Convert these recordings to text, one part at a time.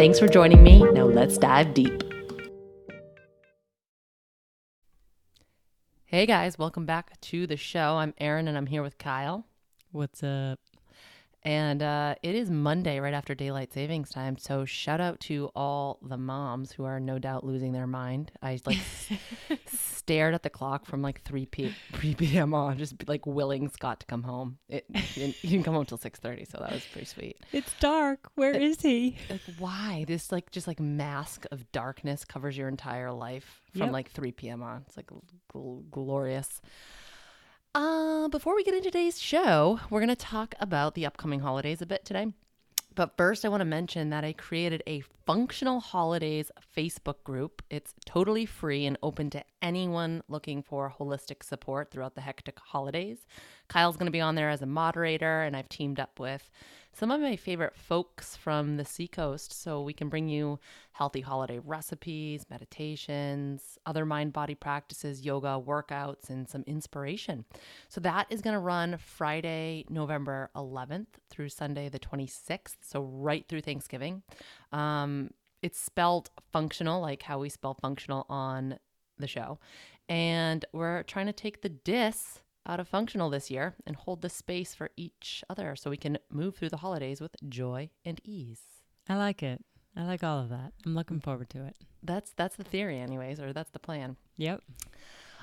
Thanks for joining me. Now let's dive deep. Hey guys, welcome back to the show. I'm Erin and I'm here with Kyle. What's up? And uh, it is Monday, right after daylight savings time. So shout out to all the moms who are no doubt losing their mind. I like stared at the clock from like three p 3 p.m. on, just like willing Scott to come home. It he didn't, he didn't come home till six thirty, so that was pretty sweet. It's dark. Where It- is he? Like why this like just like mask of darkness covers your entire life from Yep. like 3 p.m. on. It's like gl- glorious. Uh, before we get into today's show, we're going to talk about the upcoming holidays a bit today. But first, I want to mention that I created a Funktional Holidays Facebook group. It's totally free and open to anyone looking for holistic support throughout the hectic holidays. Kyle's going to be on there as a moderator, and I've teamed up with some of my favorite folks from the seacoast so we can bring you healthy holiday recipes, meditations, other mind body practices, yoga, workouts, and some inspiration. So that is going to run Friday, November 11th through Sunday, the 26th. So right through Thanksgiving. Um, it's spelled functional, like how we spell functional on the show. And we're trying to take the dis out of functional this year and hold the space for each other so we can move through the holidays with joy and ease. I like it. I like all of that. I'm looking forward to it. That's that's the theory anyways, or that's the plan. Yep.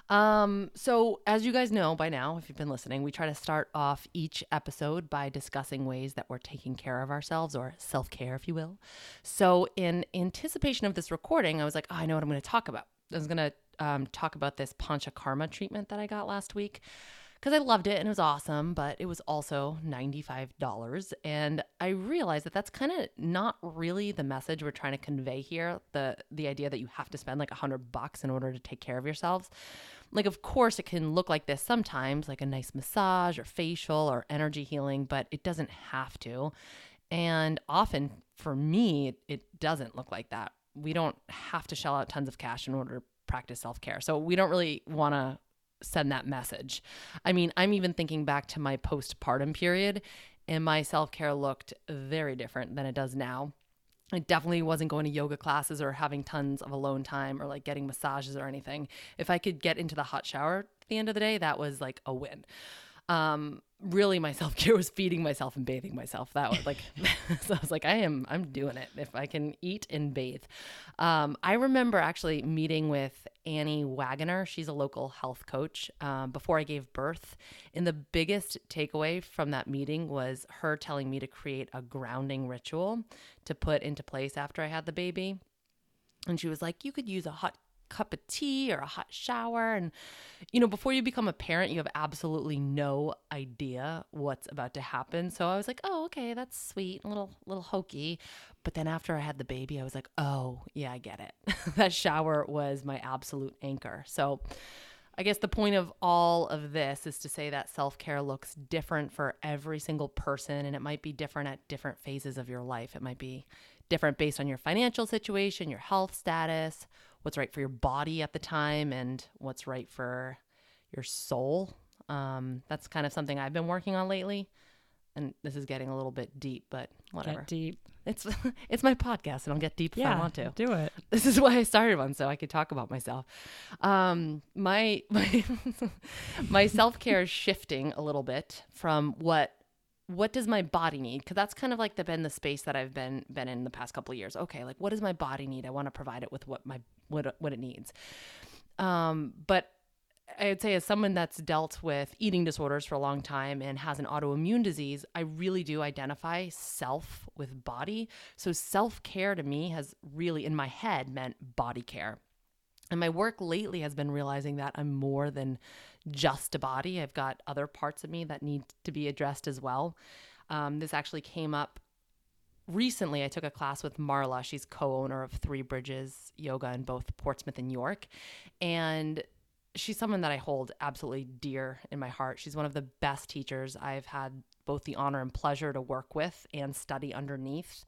Um, so as you guys know by now, if you've been listening, we try to start off each episode by discussing ways that we're taking care of ourselves or self-care, if you will. So in anticipation of this recording, I was like, oh, I know what I'm going to talk about. I was to um, talk about this panchakarma treatment that I got last week because I loved it and it was awesome, but it was also $95. And I realized that that's kind of not really the message we're trying to convey here. The the idea that you have to spend like a hundred bucks in order to take care of yourselves. Like, of course, it can look like this sometimes, like a nice massage or facial or energy healing, but it doesn't have to. And often for me, it doesn't look like that. We don't have to shell out tons of cash in order to practice self care. So we don't really want to send that message. I mean, I'm even thinking back to my postpartum period, and my self care looked very different than it does now. I definitely wasn't going to yoga classes or having tons of alone time or like getting massages or anything. If I could get into the hot shower at the end of the day, that was like a win. Um, really, my self care was feeding myself and bathing myself. That was like, so I was like, I am, I'm doing it. If I can eat and bathe. Um, I remember actually meeting with Annie Wagoner. She's a local health coach um, before I gave birth. And the biggest takeaway from that meeting was her telling me to create a grounding ritual to put into place after I had the baby. And she was like, you could use a hot cup of tea or a hot shower. And, you know, before you become a parent, you have absolutely no idea what's about to happen. So I was like, oh, okay, that's sweet, a little, little hokey. But then after I had the baby, I was like, oh, yeah, I get it. that shower was my absolute anchor. So, I guess the point of all of this is to say that self care looks different for every single person, and it might be different at different phases of your life. It might be different based on your financial situation, your health status, what's right for your body at the time, and what's right for your soul. Um, that's kind of something I've been working on lately. And this is getting a little bit deep, but whatever. Get deep. It's it's my podcast, and I'll get deep if I want to Do it. this is why I started one so I could talk about myself. Um, my my my self care is shifting a little bit from what what does my body need? Because that's kind of like the been the space that I've been been in the past couple of years. Okay, like what does my body need? I want to provide it with what my what what it needs. Um, but I'd say as someone that's dealt with eating disorders for a long time and has an autoimmune disease, I really do identify self with body. So self care to me has really, in my head, meant body care. And my work lately has been realizing that I'm more than just a body. I've got other parts of me that need to be addressed as well. Um, this actually came up recently. I took a class with Marla. She's co owner of Three Bridges Yoga in both Portsmouth and York. And she's someone that I hold absolutely dear in my heart. She's one of the best teachers I've had both the honor and pleasure to work with and study underneath.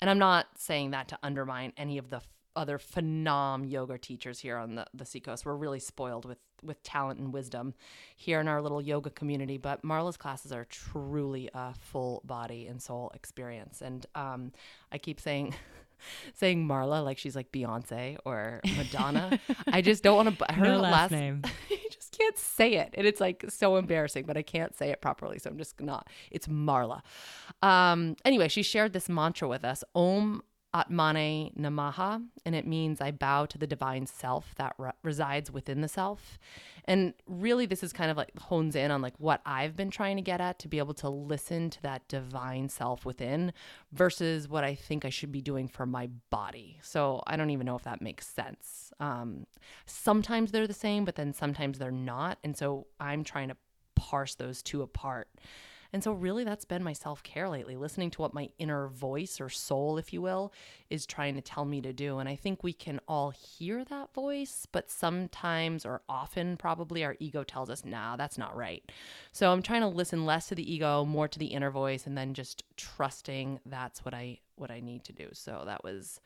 And I'm not saying that to undermine any of the other phenom yoga teachers here on the, the seacoast. We're really spoiled with with talent and wisdom here in our little yoga community. But Marla's classes are truly a full body and soul experience. And um, I keep saying saying Marla like she's like Beyonce or Madonna. I just don't want to. Her No last last name. you just can't say it, and it's like so embarrassing. But I can't say it properly, so I'm just not. It's Marla. Um. Anyway, she shared this mantra with us: Om Atmane Namaha, and it means I bow to the divine self that re- resides within the self. And really, this is kind of like hones in on like what I've been trying to get at to be able to listen to that divine self within versus what I think I should be doing for my body. So I don't even know if that makes sense. Um, sometimes they're the same, but then sometimes they're not. And so I'm trying to parse those two apart. And so, really, that's been my self care lately, listening to what my inner voice or soul, if you will, is trying to tell me to do. And I think we can all hear that voice, but sometimes or often, probably, our ego tells us, nah, that's not right. So, I'm trying to listen less to the ego, more to the inner voice, and then just trusting that's what I what I need to do. So that was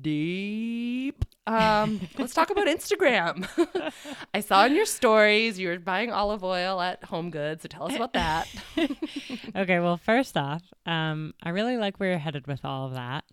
deep. Um, let's talk about Instagram. I saw in your stories you were buying olive oil at Home Goods. So tell us about that. okay, well, first off, um, I really like where you're headed with all of that.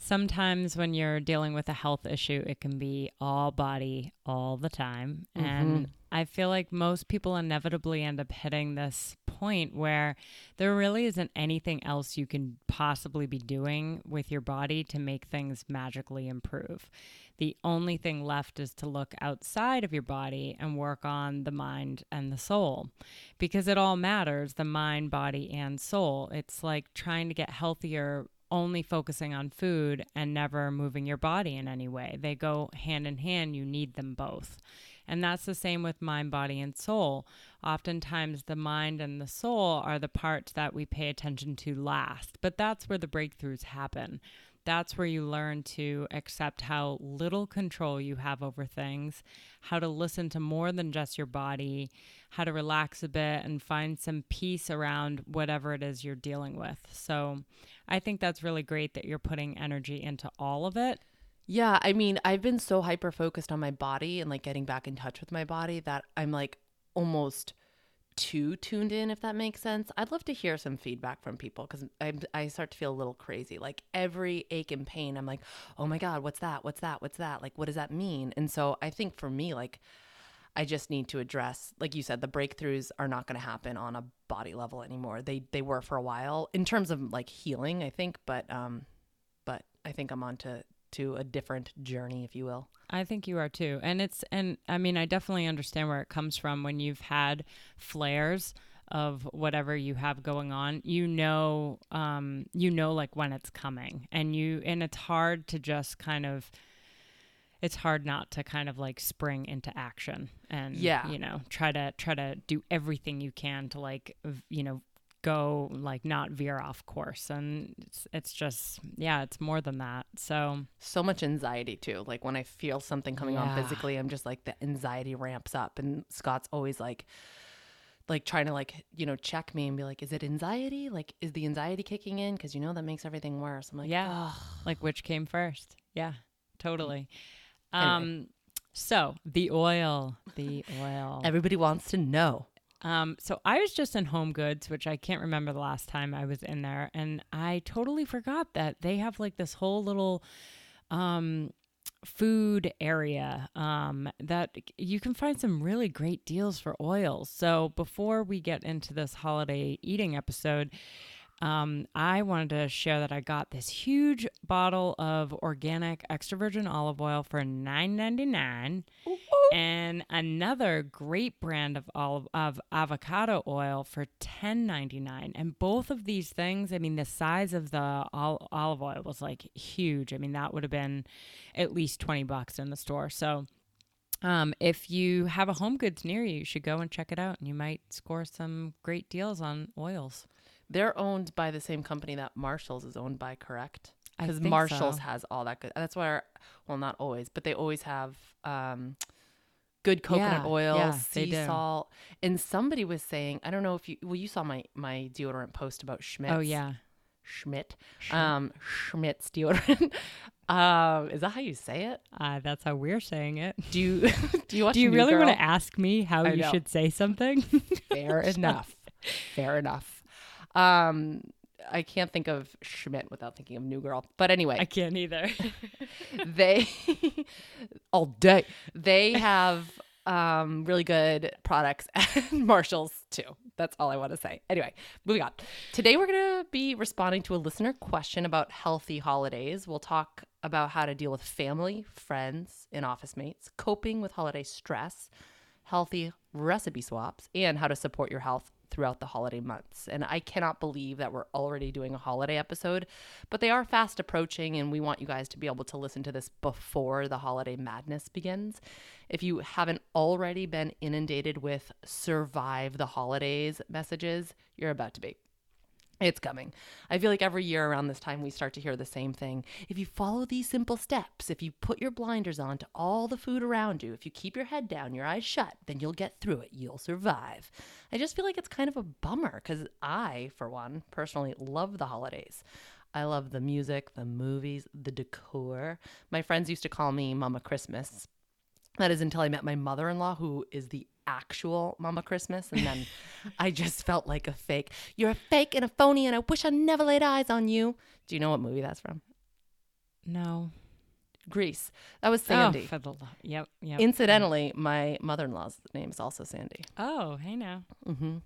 Sometimes when you're dealing with a health issue, it can be all body all the time. And mm-hmm. I feel like most people inevitably end up hitting this point where there really isn't anything else you can possibly be doing with your body to make things magically improve. The only thing left is to look outside of your body and work on the mind and the soul because it all matters the mind, body, and soul. It's like trying to get healthier only focusing on food and never moving your body in any way. They go hand in hand, you need them both. And that's the same with mind, body, and soul. Oftentimes, the mind and the soul are the parts that we pay attention to last, but that's where the breakthroughs happen. That's where you learn to accept how little control you have over things, how to listen to more than just your body, how to relax a bit and find some peace around whatever it is you're dealing with. So, I think that's really great that you're putting energy into all of it. Yeah, I mean, I've been so hyper focused on my body and like getting back in touch with my body that I'm like almost too tuned in, if that makes sense. I'd love to hear some feedback from people because I I start to feel a little crazy. Like every ache and pain, I'm like, oh my god, what's that? What's that? What's that? Like, what does that mean? And so I think for me, like. I just need to address, like you said, the breakthroughs are not going to happen on a body level anymore. They they were for a while in terms of like healing, I think, but um, but I think I'm on to to a different journey, if you will. I think you are too. And it's, and I mean, I definitely understand where it comes from when you've had flares of whatever you have going on you know um you know like when it's coming and you and it's hard to just kind of it's hard not to kind of like spring into action and Yeah. you know try to try to do everything you can to like you know go like not veer off course and it's, it's just yeah it's more than that so So much anxiety too. Like when I feel something coming on physically, I'm just like the anxiety ramps up, and Scott's always like, like trying to like you know check me and be like, is it anxiety? Like, is the anxiety kicking in? Because you know that makes everything worse. I'm like, Yeah. Like which came first yeah totally Anyway. um so the oil the oil everybody wants to know. Um so i was just in home goods which i can't remember the last time i was in there and i totally forgot that they have like this whole little um food area um that you can find some really great deals for oils. So before we get into this holiday eating episode um, I wanted to share that I got this huge bottle of organic extra virgin olive oil for nine ninety nine, and another great brand of olive of avocado oil for ten ninety nine. And both of these things, I mean, the size of the ol- olive oil was like huge. I mean, that would have been at least twenty bucks in the store. So. Um, if you have a home goods near you, you should go and check it out and you might score some great deals on oils. They're owned by the same company that Marshalls is owned by, correct? Because Marshalls so. has all that good. That's why, our, well, not always, but they always have um, good coconut Yeah, oil, yeah, sea salt. And somebody was saying, I don't know if you, well, you saw my my deodorant post about Schmidt. Oh yeah. Schmidt. Um, Schmidt's deodorant. um, is that how you say it? Uh, that's how we're saying it. Do you do you? Do you really want to ask me how I you know. should say something? Fair enough. Fair enough. Um, I can't think of Schmidt without thinking of New Girl. But anyway, I can't either. they all day they have um really good products at Marshalls too. That's all I want to say. Anyway, moving on. Today we're going to be responding to a listener question about healthy holidays. We'll talk about how to deal with family, friends, and office mates, coping with holiday stress, healthy recipe swaps, and how to support your health throughout the holiday months. And I cannot believe that we're already doing a holiday episode, but they are fast approaching, and we want you guys to be able to listen to this before the holiday madness begins. If you haven't already been inundated with survive the holidays messages, you're about to be. It's coming. I feel like every year around this time we start to hear the same thing. If you follow these simple steps, if you put your blinders on to all the food around you, if you keep your head down, your eyes shut, then you'll get through it. You'll survive. I just feel like it's kind of a bummer because I, for one, personally love the holidays. I love the music, the movies, the decor. My friends used to call me Mama Christmas. That is until I met my mother in law, who is the actual Mama Christmas. And then I just felt like a fake. You're a fake and a phony, and I wish I never laid eyes on you. Do you know what movie that's from? no. Grease. That was Sandy. Oh, for the love. Yep. Yep. Incidentally, my mother in law's name is also Sandy. oh, hey now. hmm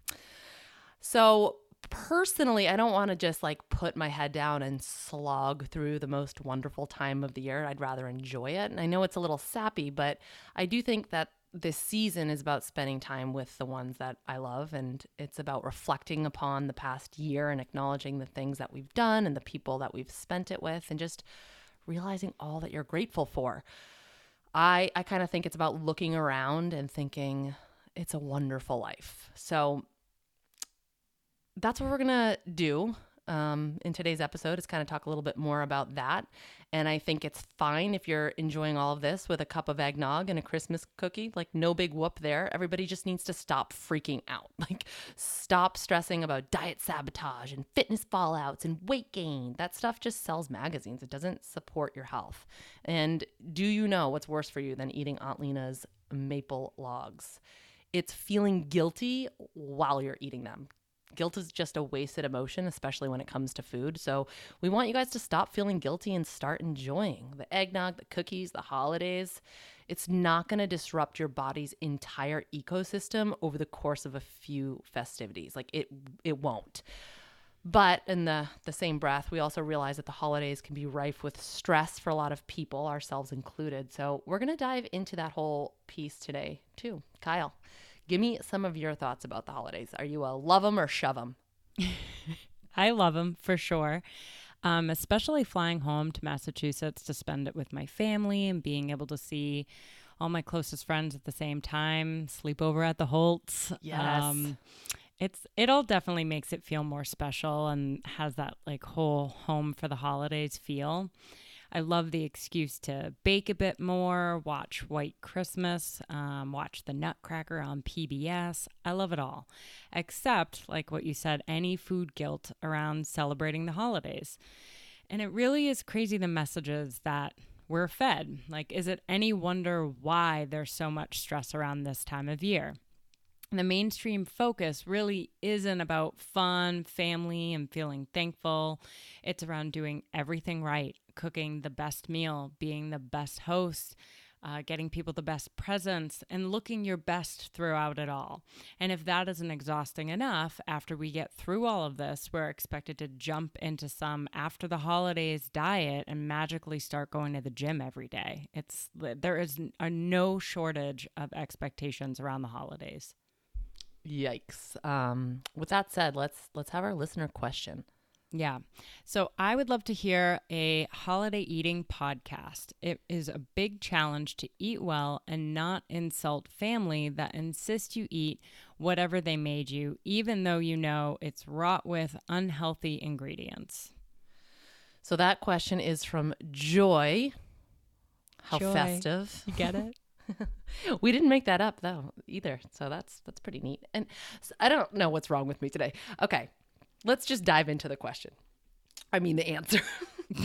So personally, I don't want to just like put my head down and slog through the most wonderful time of the year. I'd rather enjoy it. And I know it's a little sappy, but I do think that this season is about spending time with the ones that I love and it's about reflecting upon the past year and acknowledging the things that we've done and the people that we've spent it with and just realizing all that you're grateful for. I I kind of think it's about looking around and thinking it's a wonderful life. So that's what we're gonna do um, in today's episode is kind of talk a little bit more about that. And i think it's fine if you're enjoying all of this with a cup of eggnog and a christmas cookie like no big whoop there. Everybody just needs to stop freaking out. Like stop stressing about diet sabotage and fitness fallouts and weight gain. That stuff just sells magazines. It doesn't support your health. And do you know what's worse for you than eating aunt lena's maple logs? It's feeling guilty while you're eating them. Guilt is just a wasted emotion, especially when it comes to food. So, we want you guys to stop feeling guilty and start enjoying the eggnog, the cookies, the holidays. It's not going to disrupt your body's entire ecosystem over the course of a few festivities. Like it it won't. But in the, the same breath, we also realize that the holidays can be rife with stress for a lot of people, ourselves included. So we're going to dive into that whole piece today, too. Kyle, give me some of your thoughts about the holidays. Are you a love them or shove them? I love them for sure. Um, especially flying home to Massachusetts to spend it with my family and being able to see all my closest friends at the same time, sleep over at the Holts. Yes. it's it all definitely makes it feel more special and has that like whole home for the holidays feel. I love the excuse to bake a bit more, watch White Christmas, um, watch the Nutcracker on PBS. I love it all, except, like what you said, any food guilt around celebrating the holidays. And it really is crazy the messages that we're fed. Like, is it any wonder why there's so much stress around this time of year? the mainstream focus really isn't about fun, family, and feeling thankful. It's around doing everything right, cooking the best meal, being the best host, uh, getting people the best presents, and looking your best throughout it all. And if that isn't exhausting enough, after we get through all of this, we're expected to jump into some after the holidays diet and magically start going to the gym every day. It's there is a no shortage of expectations around the holidays. Yikes. Um, with that said, let's let's have our listener question. Yeah. So I would love to hear a holiday eating podcast. It is a big challenge to eat well and not insult family that insist you eat whatever they made you, even though you know it's wrought with unhealthy ingredients. So that question is from Joy. How Joy. festive. You get it? we didn't make that up though either. So that's that's pretty neat. And I don't know what's wrong with me today. Okay. Let's just dive into the question. I mean the answer.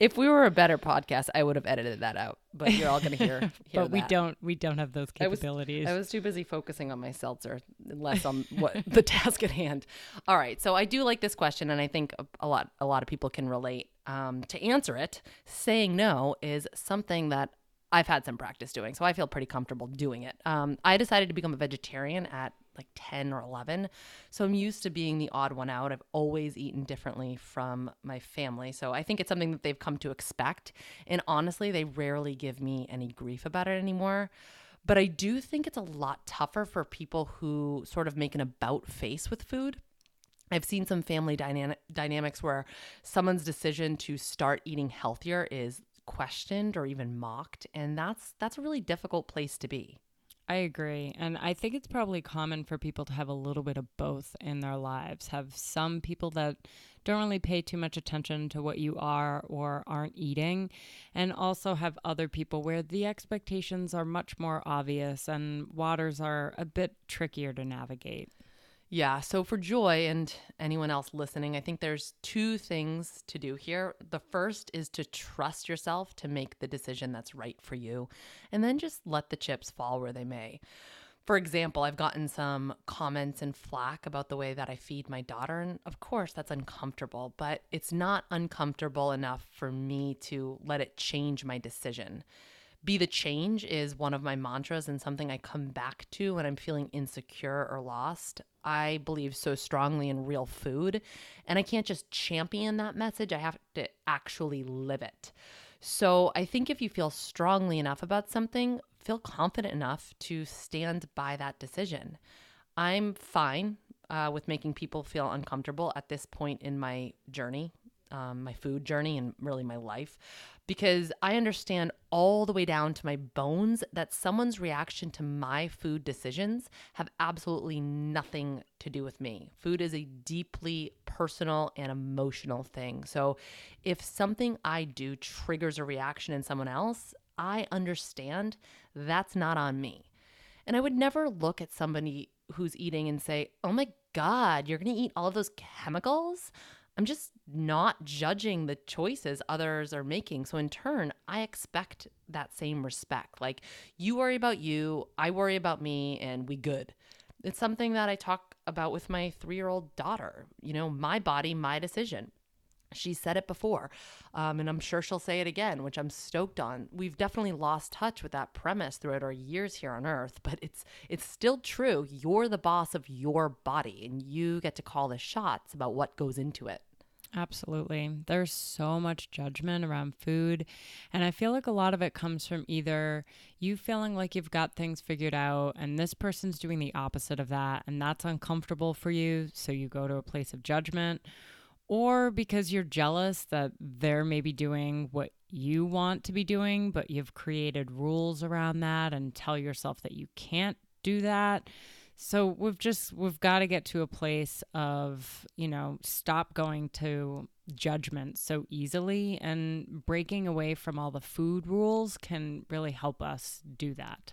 if we were a better podcast, I would have edited that out. But you're all going to hear, hear but we that. don't we don't have those I was- capabilities. I was too busy focusing on my seltzer, less on what the task at hand. All right, so I do like this question, and I think a- a lot a lot of people can relate. Um, to answer it, saying no is something that I've had some practice doing, so I feel pretty comfortable doing it. Um, I decided to become a vegetarian at like 10 or 11. So I'm used to being the odd one out. I've always eaten differently from my family. So I think it's something that they've come to expect. And honestly, they rarely give me any grief about it anymore. But I do think it's a lot tougher for people who sort of make an about face with food. I've seen some family dynamic dynamics where someone's decision to start eating healthier is questioned or even mocked, and that's that's a really difficult place to be. I agree. And I think it's probably common for people to have a little bit of both in their lives. Have some people that don't really pay too much attention to what you are or aren't eating, and also have other people where the expectations are much more obvious and waters are a bit trickier to navigate. Yeah. So for Joy and anyone else listening, I think there's two things to do here. The first is to trust yourself to make the decision that's right for you, and then just let the chips fall where they may. For example, I've gotten some comments and flack about the way that I feed my daughter. And of course, that's uncomfortable, but it's not uncomfortable enough for me to let it change my decision. Be the change is one of my mantras and something I come back to when I'm feeling insecure or lost. I believe so strongly in real food, and I can't just champion that message, I have to actually live it. So I think if you feel strongly enough about something, feel confident enough to stand by that decision. I'm fine uh, with making people feel uncomfortable at this point in my journey, um, my food journey, and really my life, because I understand all the way down to my bones that someone's reaction to my food decisions have absolutely nothing to do with me. Food is a deeply personal and emotional thing. So if something I do triggers a reaction in someone else, I understand that's not on me. And I would never look at somebody who's eating and say, oh my God, you're going to eat all of those chemicals? I'm just not judging the choices others are making. So, in turn, I expect that same respect. Like, you worry about you, I worry about me, and we good. It's something that I talk about with my three year old daughter. You know, my body, my decision. She said it before, um, and I'm sure she'll say it again, which I'm stoked on. We've definitely lost touch with that premise throughout our years here on Earth, but it's it's still true. You're the boss of your body, and you get to call the shots about what goes into it. Absolutely. There's so much judgment around food. And I feel like a lot of it comes from either you feeling like you've got things figured out, and this person's doing the opposite of that, and that's uncomfortable for you. So you go to a place of judgment, or because you're jealous that they're maybe doing what you want to be doing, but you've created rules around that and tell yourself that you can't do that. So we've just we've got to get to a place of, you know, stop going to judgment so easily and breaking away from all the food rules can really help us do that.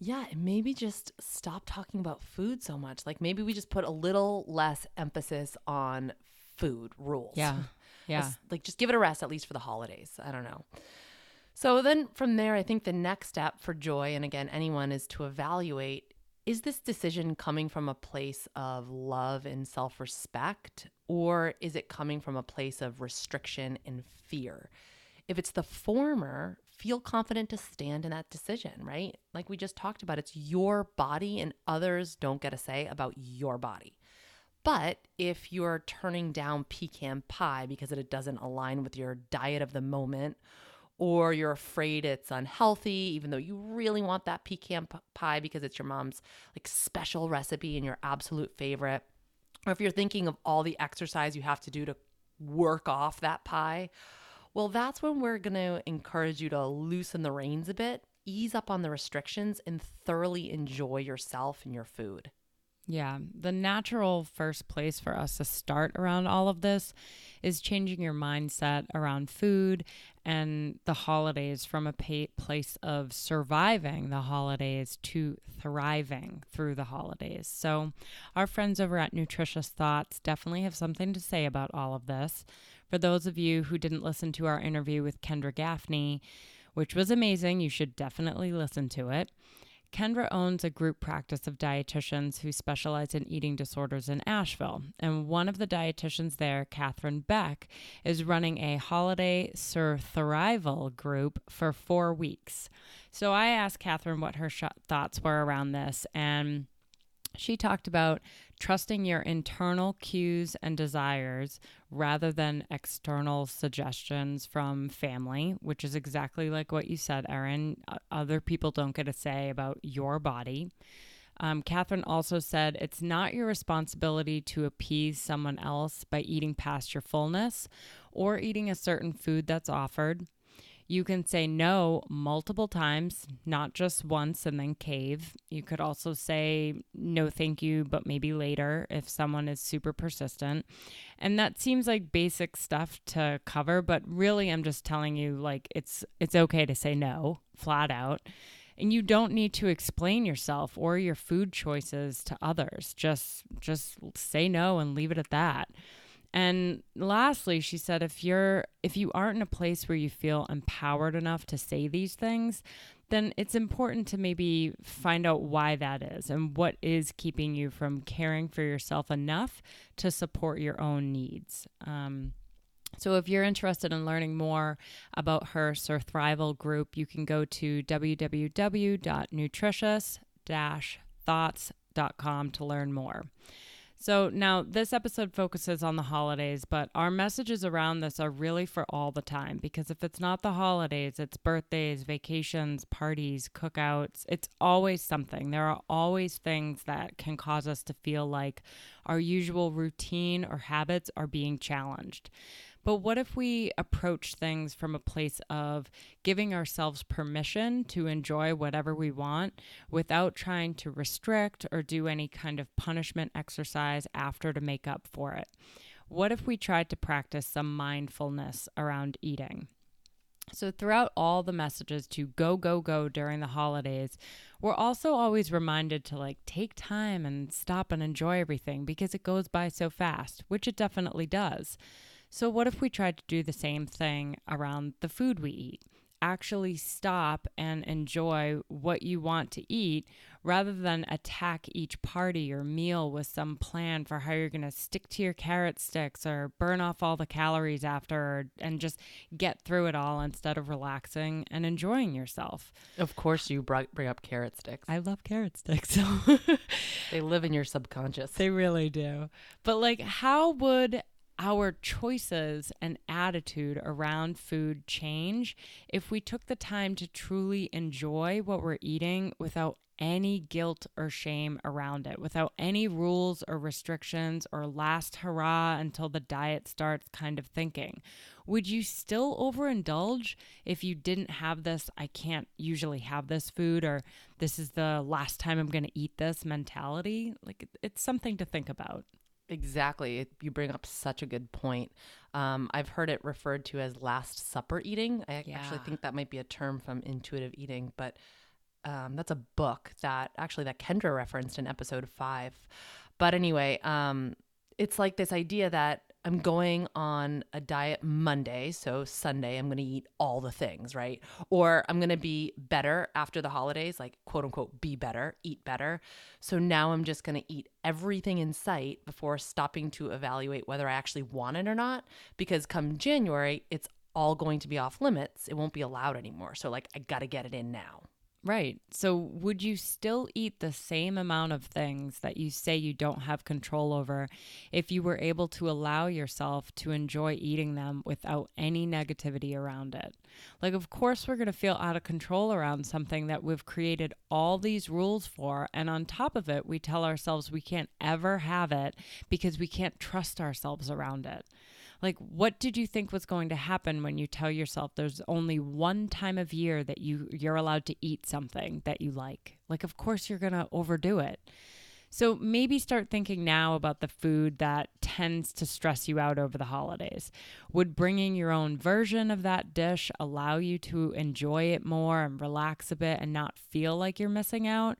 Yeah, and maybe just stop talking about food so much. Like maybe we just put a little less emphasis on food rules. Yeah. Let's- Like just give it a rest at least for the holidays. I don't know. So then from there, I think the next step for joy, and again, anyone, is to evaluate is this decision coming from a place of love and self respect, or is it coming from a place of restriction and fear? If it's the former, feel confident to stand in that decision, right? Like we just talked about, it's your body and others don't get a say about your body. But if you're turning down pecan pie because it doesn't align with your diet of the moment, or you're afraid it's unhealthy, even though you really want that pecan pie because it's your mom's like special recipe and your absolute favorite, or if you're thinking of all the exercise you have to do to work off that pie, well, that's when we're going to encourage you to loosen the reins a bit, ease up on the restrictions, and thoroughly enjoy yourself and your food. Yeah, the natural first place for us to start around all of this is changing your mindset around food and the holidays from a place of surviving the holidays to thriving through the holidays. So, our friends over at Nutritious Thoughts definitely have something to say about all of this. For those of you who didn't listen to our interview with Kendra Gaffney, which was amazing, you should definitely listen to it. Kendra owns a group practice of dietitians who specialize in eating disorders in Asheville. And one of the dietitians there, Catherine Beck, is running a holiday survival group for four weeks. So I asked Catherine what her sh- thoughts were around this. And she talked about trusting your internal cues and desires rather than external suggestions from family, which is exactly like what you said, Erin. Other people don't get a say about your body. Um, Catherine also said it's not your responsibility to appease someone else by eating past your fullness or eating a certain food that's offered. You can say no multiple times, not just once and then cave. You could also say no, thank you, but maybe later if someone is super persistent. And that seems like basic stuff to cover, but really I'm just telling you like it's it's okay to say no flat out. And you don't need to explain yourself or your food choices to others. Just just say no and leave it at that. And lastly, she said if you're if you aren't in a place where you feel empowered enough to say these things, then it's important to maybe find out why that is and what is keeping you from caring for yourself enough to support your own needs. Um, so, if you're interested in learning more about her Surthrival group, you can go to www.nutritious thoughts.com to learn more. So now this episode focuses on the holidays, but our messages around this are really for all the time because if it's not the holidays, it's birthdays, vacations, parties, cookouts. It's always something. There are always things that can cause us to feel like our usual routine or habits are being challenged. But what if we approach things from a place of giving ourselves permission to enjoy whatever we want without trying to restrict or do any kind of punishment exercise after to make up for it? What if we tried to practice some mindfulness around eating? So, throughout all the messages to go, go, go during the holidays, we're also always reminded to like take time and stop and enjoy everything because it goes by so fast, which it definitely does. So, what if we tried to do the same thing around the food we eat? Actually, stop and enjoy what you want to eat rather than attack each party or meal with some plan for how you're going to stick to your carrot sticks or burn off all the calories after and just get through it all instead of relaxing and enjoying yourself. Of course, you bring up carrot sticks. I love carrot sticks. they live in your subconscious. They really do. But, like, how would our choices and attitude around food change if we took the time to truly enjoy what we're eating without any guilt or shame around it, without any rules or restrictions or last hurrah until the diet starts kind of thinking. Would you still overindulge if you didn't have this, I can't usually have this food, or this is the last time I'm going to eat this mentality? Like, it's something to think about. Exactly. You bring up such a good point. Um, I've heard it referred to as Last Supper eating. I yeah. actually think that might be a term from intuitive eating, but um, that's a book that actually that Kendra referenced in episode five. But anyway, um, it's like this idea that I'm going on a diet Monday, so Sunday I'm going to eat all the things, right? Or I'm going to be better after the holidays, like quote unquote be better, eat better. So now I'm just going to eat everything in sight before stopping to evaluate whether I actually want it or not because come January, it's all going to be off limits. It won't be allowed anymore. So like I got to get it in now. Right. So, would you still eat the same amount of things that you say you don't have control over if you were able to allow yourself to enjoy eating them without any negativity around it? Like, of course, we're going to feel out of control around something that we've created all these rules for. And on top of it, we tell ourselves we can't ever have it because we can't trust ourselves around it. Like, what did you think was going to happen when you tell yourself there's only one time of year that you you're allowed to eat something that you like? Like, of course you're gonna overdo it. So maybe start thinking now about the food that tends to stress you out over the holidays. Would bringing your own version of that dish allow you to enjoy it more and relax a bit and not feel like you're missing out?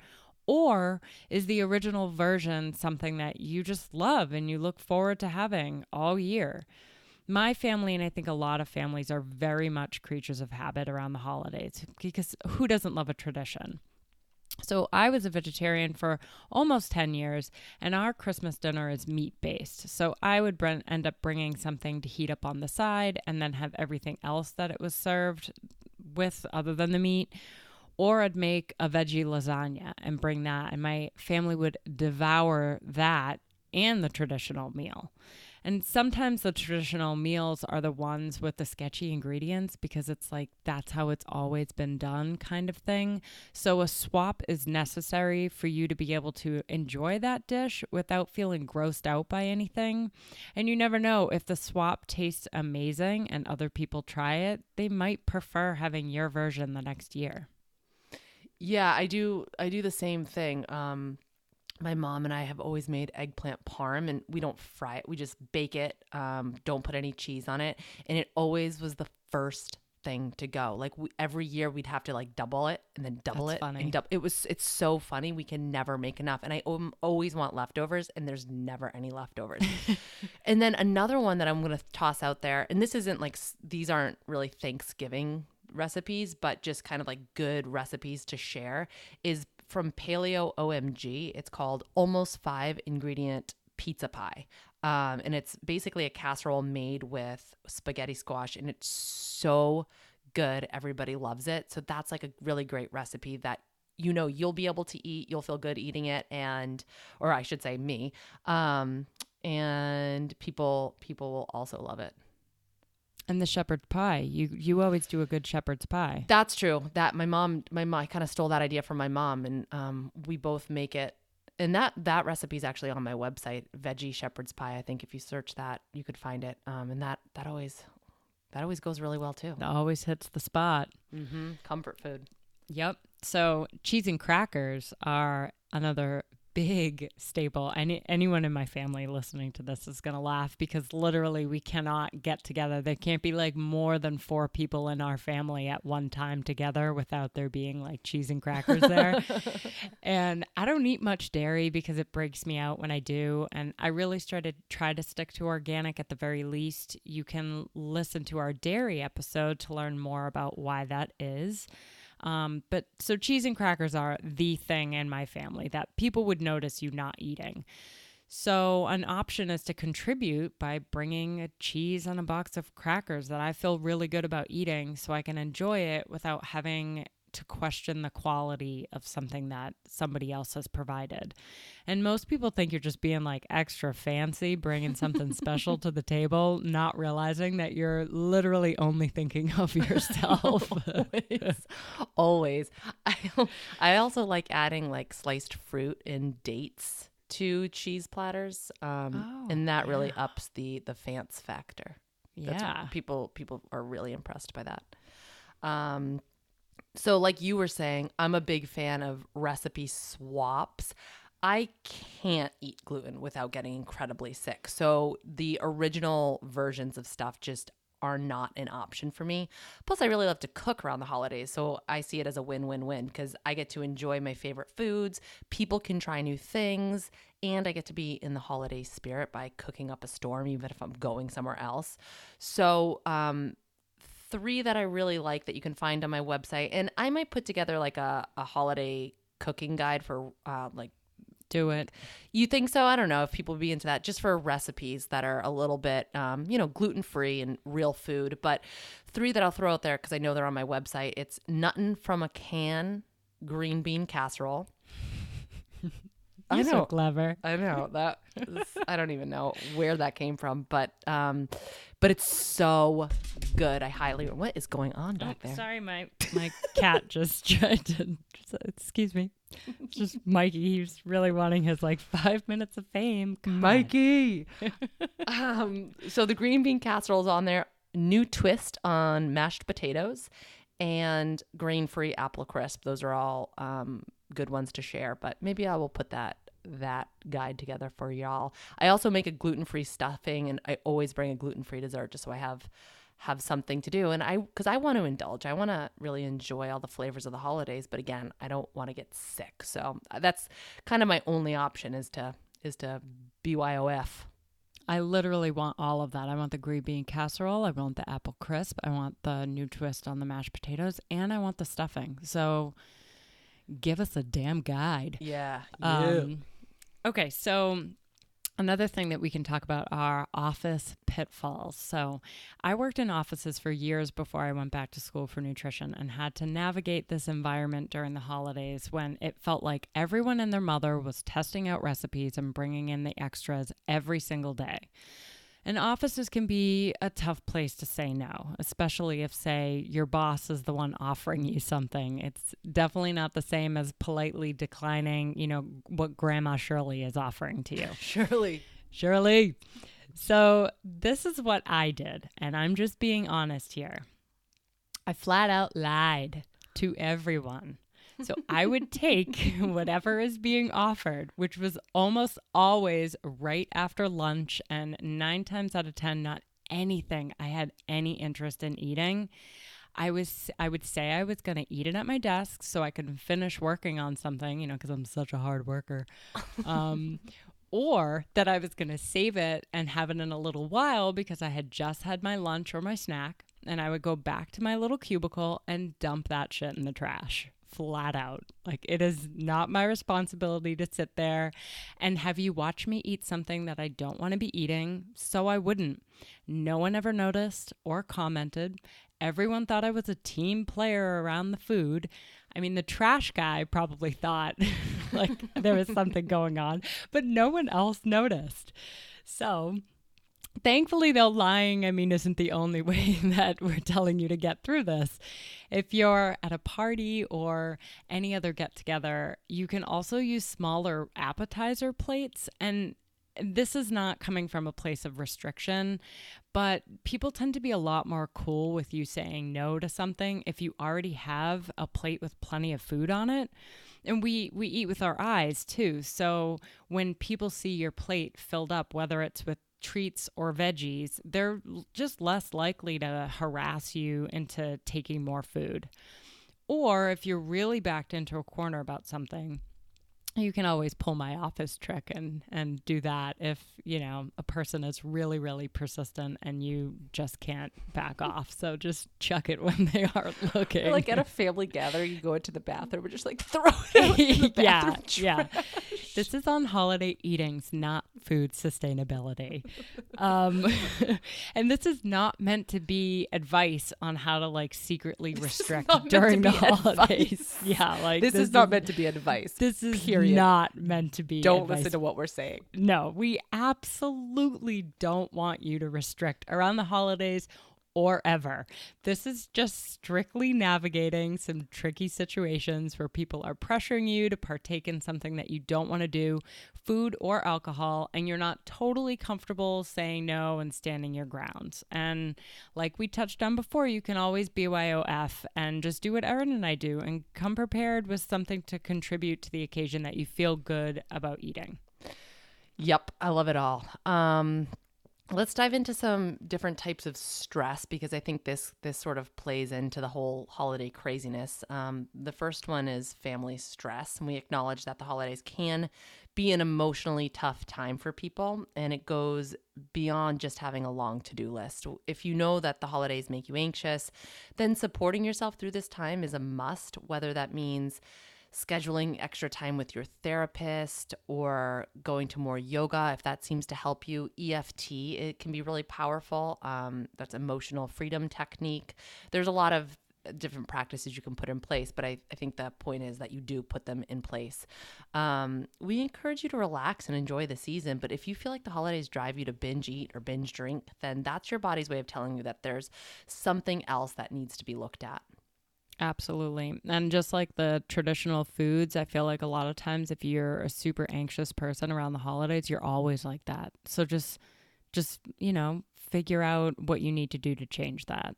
Or is the original version something that you just love and you look forward to having all year? My family, and I think a lot of families, are very much creatures of habit around the holidays because who doesn't love a tradition? So I was a vegetarian for almost 10 years and our Christmas dinner is meat based. So I would end up bringing something to heat up on the side and then have everything else that it was served with other than the meat or I'd make a veggie lasagna and bring that, and my family would devour that and the traditional meal. And sometimes the traditional meals are the ones with the sketchy ingredients because it's like that's how it's always been done, kind of thing. So a swap is necessary for you to be able to enjoy that dish without feeling grossed out by anything. And you never know if the swap tastes amazing and other people try it, they might prefer having your version the next year. Yeah, I do. I do the same thing. Um, my mom and I have always made eggplant parm, and we don't fry it. We just bake it. Um, don't put any cheese on it, and it always was the first thing to go. Like we, every year, we'd have to like double it and then double That's it funny. and. It was. It's so funny. We can never make enough, and I um, always want leftovers, and there's never any leftovers. and then another one that I'm gonna toss out there, and this isn't like these aren't really Thanksgiving recipes, but just kind of like good recipes to share is from Paleo OMG. It's called Almost Five Ingredient Pizza Pie. Um, and it's basically a casserole made with spaghetti squash, and it's so good. Everybody loves it. So that's like a really great recipe that you know you'll be able to eat. You'll feel good eating it, and or I should say me. Um, and people people will also love it. And the shepherd's pie. You you always do a good shepherd's pie. That's true. That my mom, my mom, I kind of stole that idea from my mom, and um, we both make it. And that that recipe is actually on my website, veggie shepherd's pie. I think if you search that, you could find it. Um, and that that always that always goes really well too. That always hits the spot. Mm-hmm. Comfort food. Yep. So cheese and crackers are another big staple. Any anyone in my family listening to this is gonna laugh because literally we cannot get together. There can't be like more than four people in our family at one time together without there being like cheese and crackers there. and I don't eat much dairy because it breaks me out when I do. And I really started try to stick to organic at the very least. You can listen to our dairy episode to learn more about why that is. Um, but so cheese and crackers are the thing in my family that people would notice you not eating. So, an option is to contribute by bringing a cheese and a box of crackers that I feel really good about eating so I can enjoy it without having to question the quality of something that somebody else has provided. And most people think you're just being like extra fancy, bringing something special to the table, not realizing that you're literally only thinking of yourself. always, always. I I also like adding like sliced fruit and dates to cheese platters, um, Oh, and that really yeah. ups the the fancy factor. That's yeah. people people are really impressed by that. Um, so like you were saying, I'm a big fan of recipe swaps. I can't eat gluten without getting incredibly sick. So the original versions of stuff just are not an option for me. Plus, I really love to cook around the holidays. So I see it as a win win win because I get to enjoy my favorite foods. People can try new things. And I get to be in the holiday spirit by cooking up a storm, even if I'm going somewhere else. So, um, three that I really like that you can find on my website. And I might put together like a, a holiday cooking guide for uh, like Do it. You think so? I don't know if people would be into that just for recipes that are a little bit, um, you know, gluten free and real food. But three that I'll throw out there because I know they're on my website. It's nuttin from a can green bean casserole. I You're so know. clever. I know that. is- I don't even know where that came from, but um, but it's so good. I highly. What is going on back there? Sorry, my my cat just tried to. Excuse me. Just Mikey. He's really wanting his like five minutes of fame. God. Mikey. um, so the green bean casserole is on there. New twist on mashed potatoes and grain free apple crisp. Those are all um, good ones to share. But maybe I will put that that guide together for y'all. I also make a gluten free stuffing, and I always bring a gluten free dessert just so I have have something to do and i because i want to indulge i want to really enjoy all the flavors of the holidays but again i don't want to get sick so uh, that's kind of my only option is to is to byof I literally want all of that. I want the green bean casserole. I want the apple crisp. I want the new twist on the mashed potatoes, and I want the stuffing. So, give us a damn guide. yeah Um, okay, so another thing that we can talk about are office pitfalls. So, I worked in offices for years before I went back to school for nutrition and had to navigate this environment during the holidays when it felt like everyone and their mother was testing out recipes and bringing in the extras every single day. And offices can be a tough place to say no, especially if, say, your boss is the one offering you something. It's definitely not the same as politely declining, you know, what Grandma Shirley is offering to you. surely Shirley. So, this is what I did, and I'm just being honest here. I flat out lied to everyone. So, I would take whatever is being offered, which was almost always right after lunch, and nine times out of 10, not anything I had any interest in eating. I was I would say I was going to eat it at my desk so I could finish working on something, you know, cuz I'm such a hard worker. Um or that I was going to save it and have it in a little while because I had just had my lunch or my snack and I would go back to my little cubicle and dump that shit in the trash flat out. Like it is not my responsibility to sit there and have you watch me eat something that I don't want to be eating, so I wouldn't. No one ever noticed or commented. Everyone thought I was a team player around the food. I mean, the trash guy probably thought like there was something going on, but no one else noticed. So, thankfully, though, lying, I mean, isn't the only way that we're telling you to get through this. If you're at a party or any other get together, you can also use smaller appetizer plates. And this is not coming from a place of restriction, but people tend to be a lot more cool with you saying no to something if you already have a plate with plenty of food on it. And we we eat with our eyes too. So when people see your plate filled up whether it's with treats or veggies, they're just less likely to harass you into taking more food. Or if you're really backed into a corner about something, you can always pull my office trick and and do that if you know a person is really really persistent and you just can't back off so just chuck it when they aren't looking Or like at a family gathering, you go into the bathroom and just like throw it yeah bathroom yeah this is on holiday eatings not food sustainability um and this is not meant to be advice on how to like secretly restrict not meant to during the holidays advice. yeah like This, is not meant to be advice. this is period. Not meant to be Don't advice. listen to what we're saying. No, we absolutely don't want you to restrict. Around the holidays or ever. This is just strictly navigating some tricky situations where people are pressuring you to partake in something that you don't want to do, food or alcohol, and you're not totally comfortable saying no and standing your grounds. And like we touched on before, you can always BYOF and just do what Erin and I do and come prepared with something to contribute to the occasion that you feel good about eating. Yep, I love it all. Um, let's dive into some different types of stress because I think this this sort of plays into the whole holiday craziness. Um, the first one is family stress, and we acknowledge that the holidays can be an emotionally tough time for people, and it goes beyond just having a long to do list. If you know that the holidays make you anxious, then supporting yourself through this time is a must, whether that means scheduling extra time with your therapist or going to more yoga if that seems to help you. EFT, it can be really powerful. Um, that's emotional freedom technique. There's a lot of different practices you can put in place, but I, I think the point is that you do put them in place. Um, we encourage you to relax and enjoy the season, but if you feel like the holidays drive you to binge eat or binge drink, then that's your body's way of telling you that there's something else that needs to be looked at. Absolutely. And just like the traditional foods, I feel like a lot of times if you're a super anxious person around the holidays, you're always like that. So just just, you know, figure out what you need to do to change that.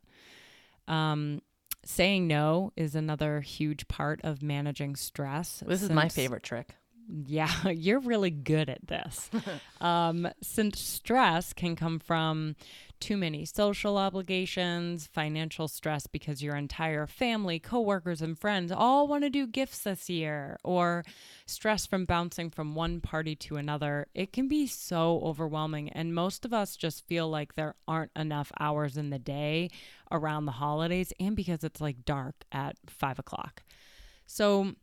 Um saying no is another huge part of managing stress. This is my favorite trick. Yeah, you're really good at this. um, since stress can come from too many social obligations, financial stress because your entire family, coworkers, and friends all want to do gifts this year, or stress from bouncing from one party to another, it can be so overwhelming. And most of us just feel like there aren't enough hours in the day around the holidays, and because it's like dark at five o'clock. So,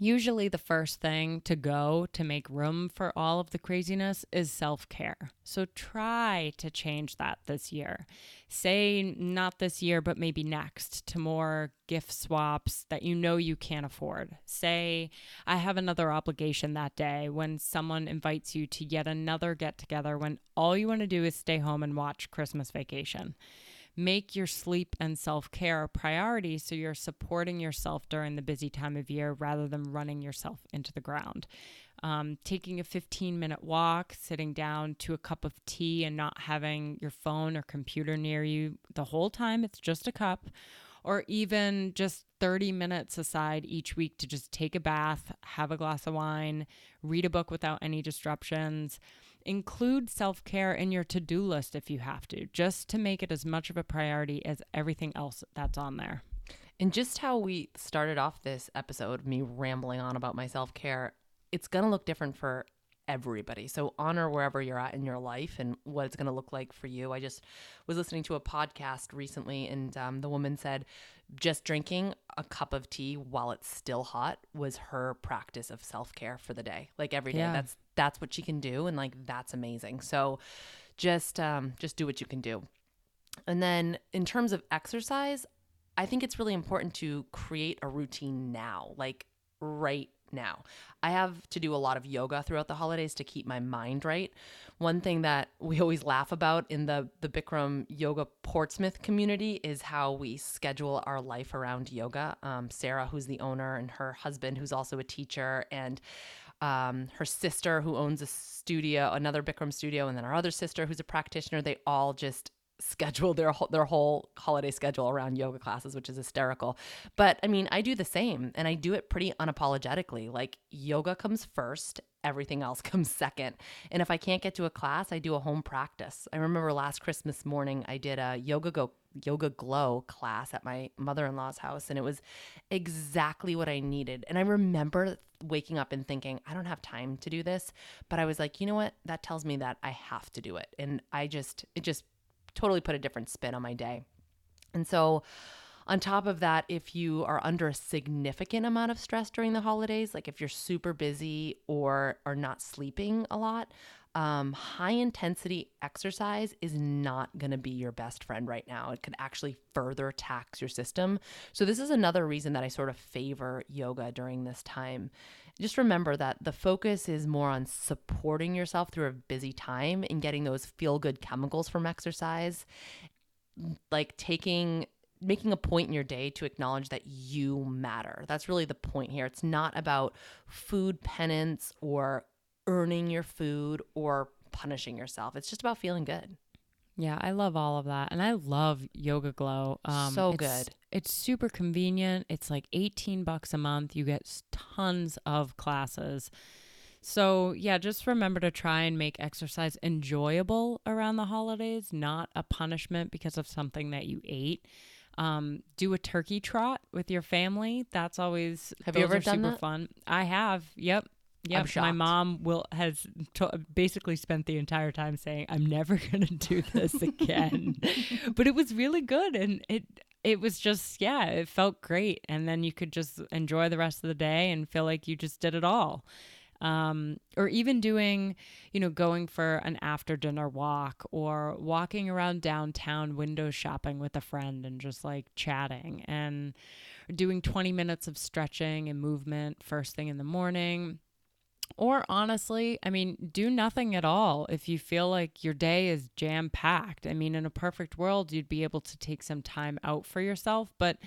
Usually, the first thing to go to make room for all of the craziness is self care. So, try to change that this year. Say not this year, but maybe next to more gift swaps that you know you can't afford. Say, I have another obligation that day when someone invites you to yet another get together when all you want to do is stay home and watch Christmas vacation make your sleep and self care a priority so you're supporting yourself during the busy time of year rather than running yourself into the ground. Um, taking a 15 minute walk, sitting down to a cup of tea, and not having your phone or computer near you the whole time, it's just a cup. Or even just 30 minutes aside each week to just take a bath, have a glass of wine, read a book without any disruptions Include self care in your to do list if you have to, just to make it as much of a priority as everything else that's on there. And just how we started off this episode, me rambling on about my self care, it's going to look different for everybody. So honor wherever you're at in your life and what it's going to look like for you. I just was listening to a podcast recently, and um, the woman said just drinking a cup of tea while it's still hot was her practice of self care for the day. Like every day, yeah. that's that's what she can do and like that's amazing so just um just do what you can do and then in terms of exercise i think it's really important to create a routine now like right now. I have to do a lot of yoga throughout the holidays to keep my mind right. One thing that we always laugh about in the the Bikram Yoga Portsmouth community is how we schedule our life around yoga. Um, Sarah, who's the owner, and her husband, who's also a teacher, and um, her sister who owns a studio, another Bikram studio, and then our other sister who's a practitioner. They all just schedule their whole, their whole holiday schedule around yoga classes, which is hysterical. But I mean, I do the same, and I do it pretty unapologetically. Like yoga comes first, everything else comes second. And if I can't get to a class, I do a home practice. I remember last Christmas morning, I did a yoga go YogaGlo class at my mother-in-law's house and it was exactly what I needed. And I remember waking up and thinking, I don't have time to do this, but I was like, you know what? That tells me that I have to do it. And I just it just totally put a different spin on my day. And so on top of that, if you are under a significant amount of stress during the holidays, like if you're super busy or are not sleeping a lot, um, high intensity exercise is not going to be your best friend right now. It could actually further tax your system. So, this is another reason that I sort of favor yoga during this time. Just remember that the focus is more on supporting yourself through a busy time and getting those feel good chemicals from exercise, like taking making a point in your day to acknowledge that you matter. That's really the point here. It's not about food penance or earning your food or punishing yourself. It's just about feeling good. Yeah, I love all of that. And I love YogaGlo. Um, so it's, good. It's super convenient. It's like 18 bucks a month. You get tons of classes. So, yeah, just remember to try and make exercise enjoyable around the holidays, not a punishment because of something that you ate. Um, do a turkey trot with your family. That's always have you ever done super that? fun. I have. Yep. Yeah, my mom will has to, basically spent the entire time saying, "I'm never going to do this again," but it was really good, and it it was just, yeah, it felt great. And then you could just enjoy the rest of the day and feel like you just did it all. Um, or even doing, you know, going for an after dinner walk or walking around downtown window shopping with a friend and just like chatting and doing 20 minutes of stretching and movement first thing in the morning or honestly, I mean, do nothing at all if you feel like your day is jam packed. I mean, in a perfect world, you'd be able to take some time out for yourself, but,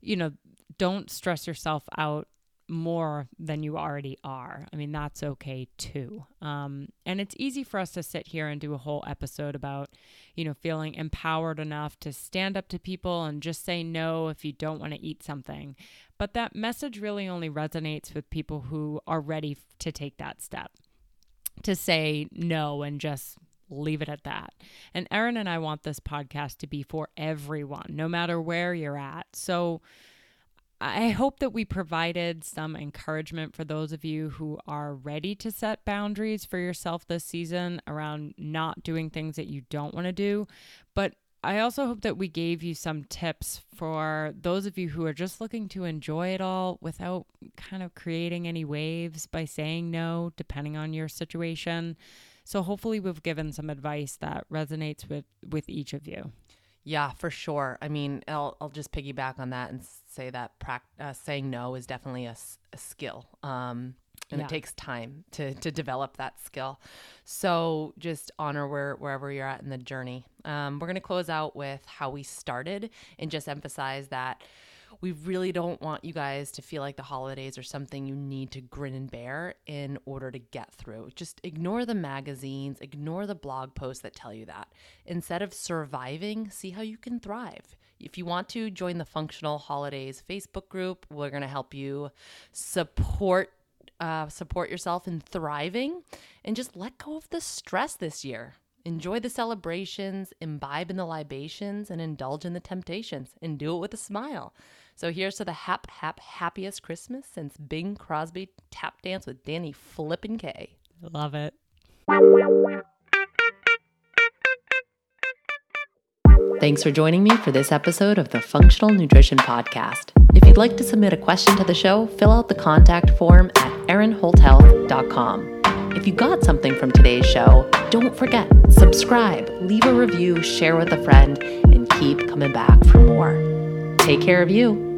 you know, don't stress yourself out more than you already are. I mean, that's okay too. Um, and it's easy for us to sit here and do a whole episode about, you know, feeling empowered enough to stand up to people and just say no if you don't want to eat something. But that message really only resonates with people who are ready to take that step, to say no and just leave it at that. And Erin and I want this podcast to be for everyone, no matter where you're at. So, I hope that we provided some encouragement for those of you who are ready to set boundaries for yourself this season around not doing things that you don't want to do. But I also hope that we gave you some tips for those of you who are just looking to enjoy it all without kind of creating any waves by saying no, depending on your situation. So hopefully we've given some advice that resonates with with each of you. Yeah, for sure. I mean, I'll, I'll just piggyback on that and say that uh, saying no is definitely a, a skill. Um, and yeah. it takes time to, to develop that skill. So just honor where, wherever you're at in the journey. Um, we're going to close out with how we started and just emphasize that we really don't want you guys to feel like the holidays are something you need to grin and bear in order to get through. Just ignore the magazines, ignore the blog posts that tell you that. Instead of surviving, see how you can thrive. If you want to join the Funktional Holidays Facebook group, we're going to help you support uh, support yourself in thriving and just let go of the stress this year. Enjoy the celebrations, imbibe in the libations, and indulge in the temptations, and do it with a smile. So here's to the hap hap happiest Christmas since Bing Crosby tap dance with Danny Flippin' Kaye. Love it. Thanks for joining me for this episode of the Funktional Nutrition Podcast. If you'd like to submit a question to the show, fill out the contact form at erinholthealth.com. If you got something from today's show, don't forget, subscribe, leave a review, share with a friend, and keep coming back for more. Take care of you.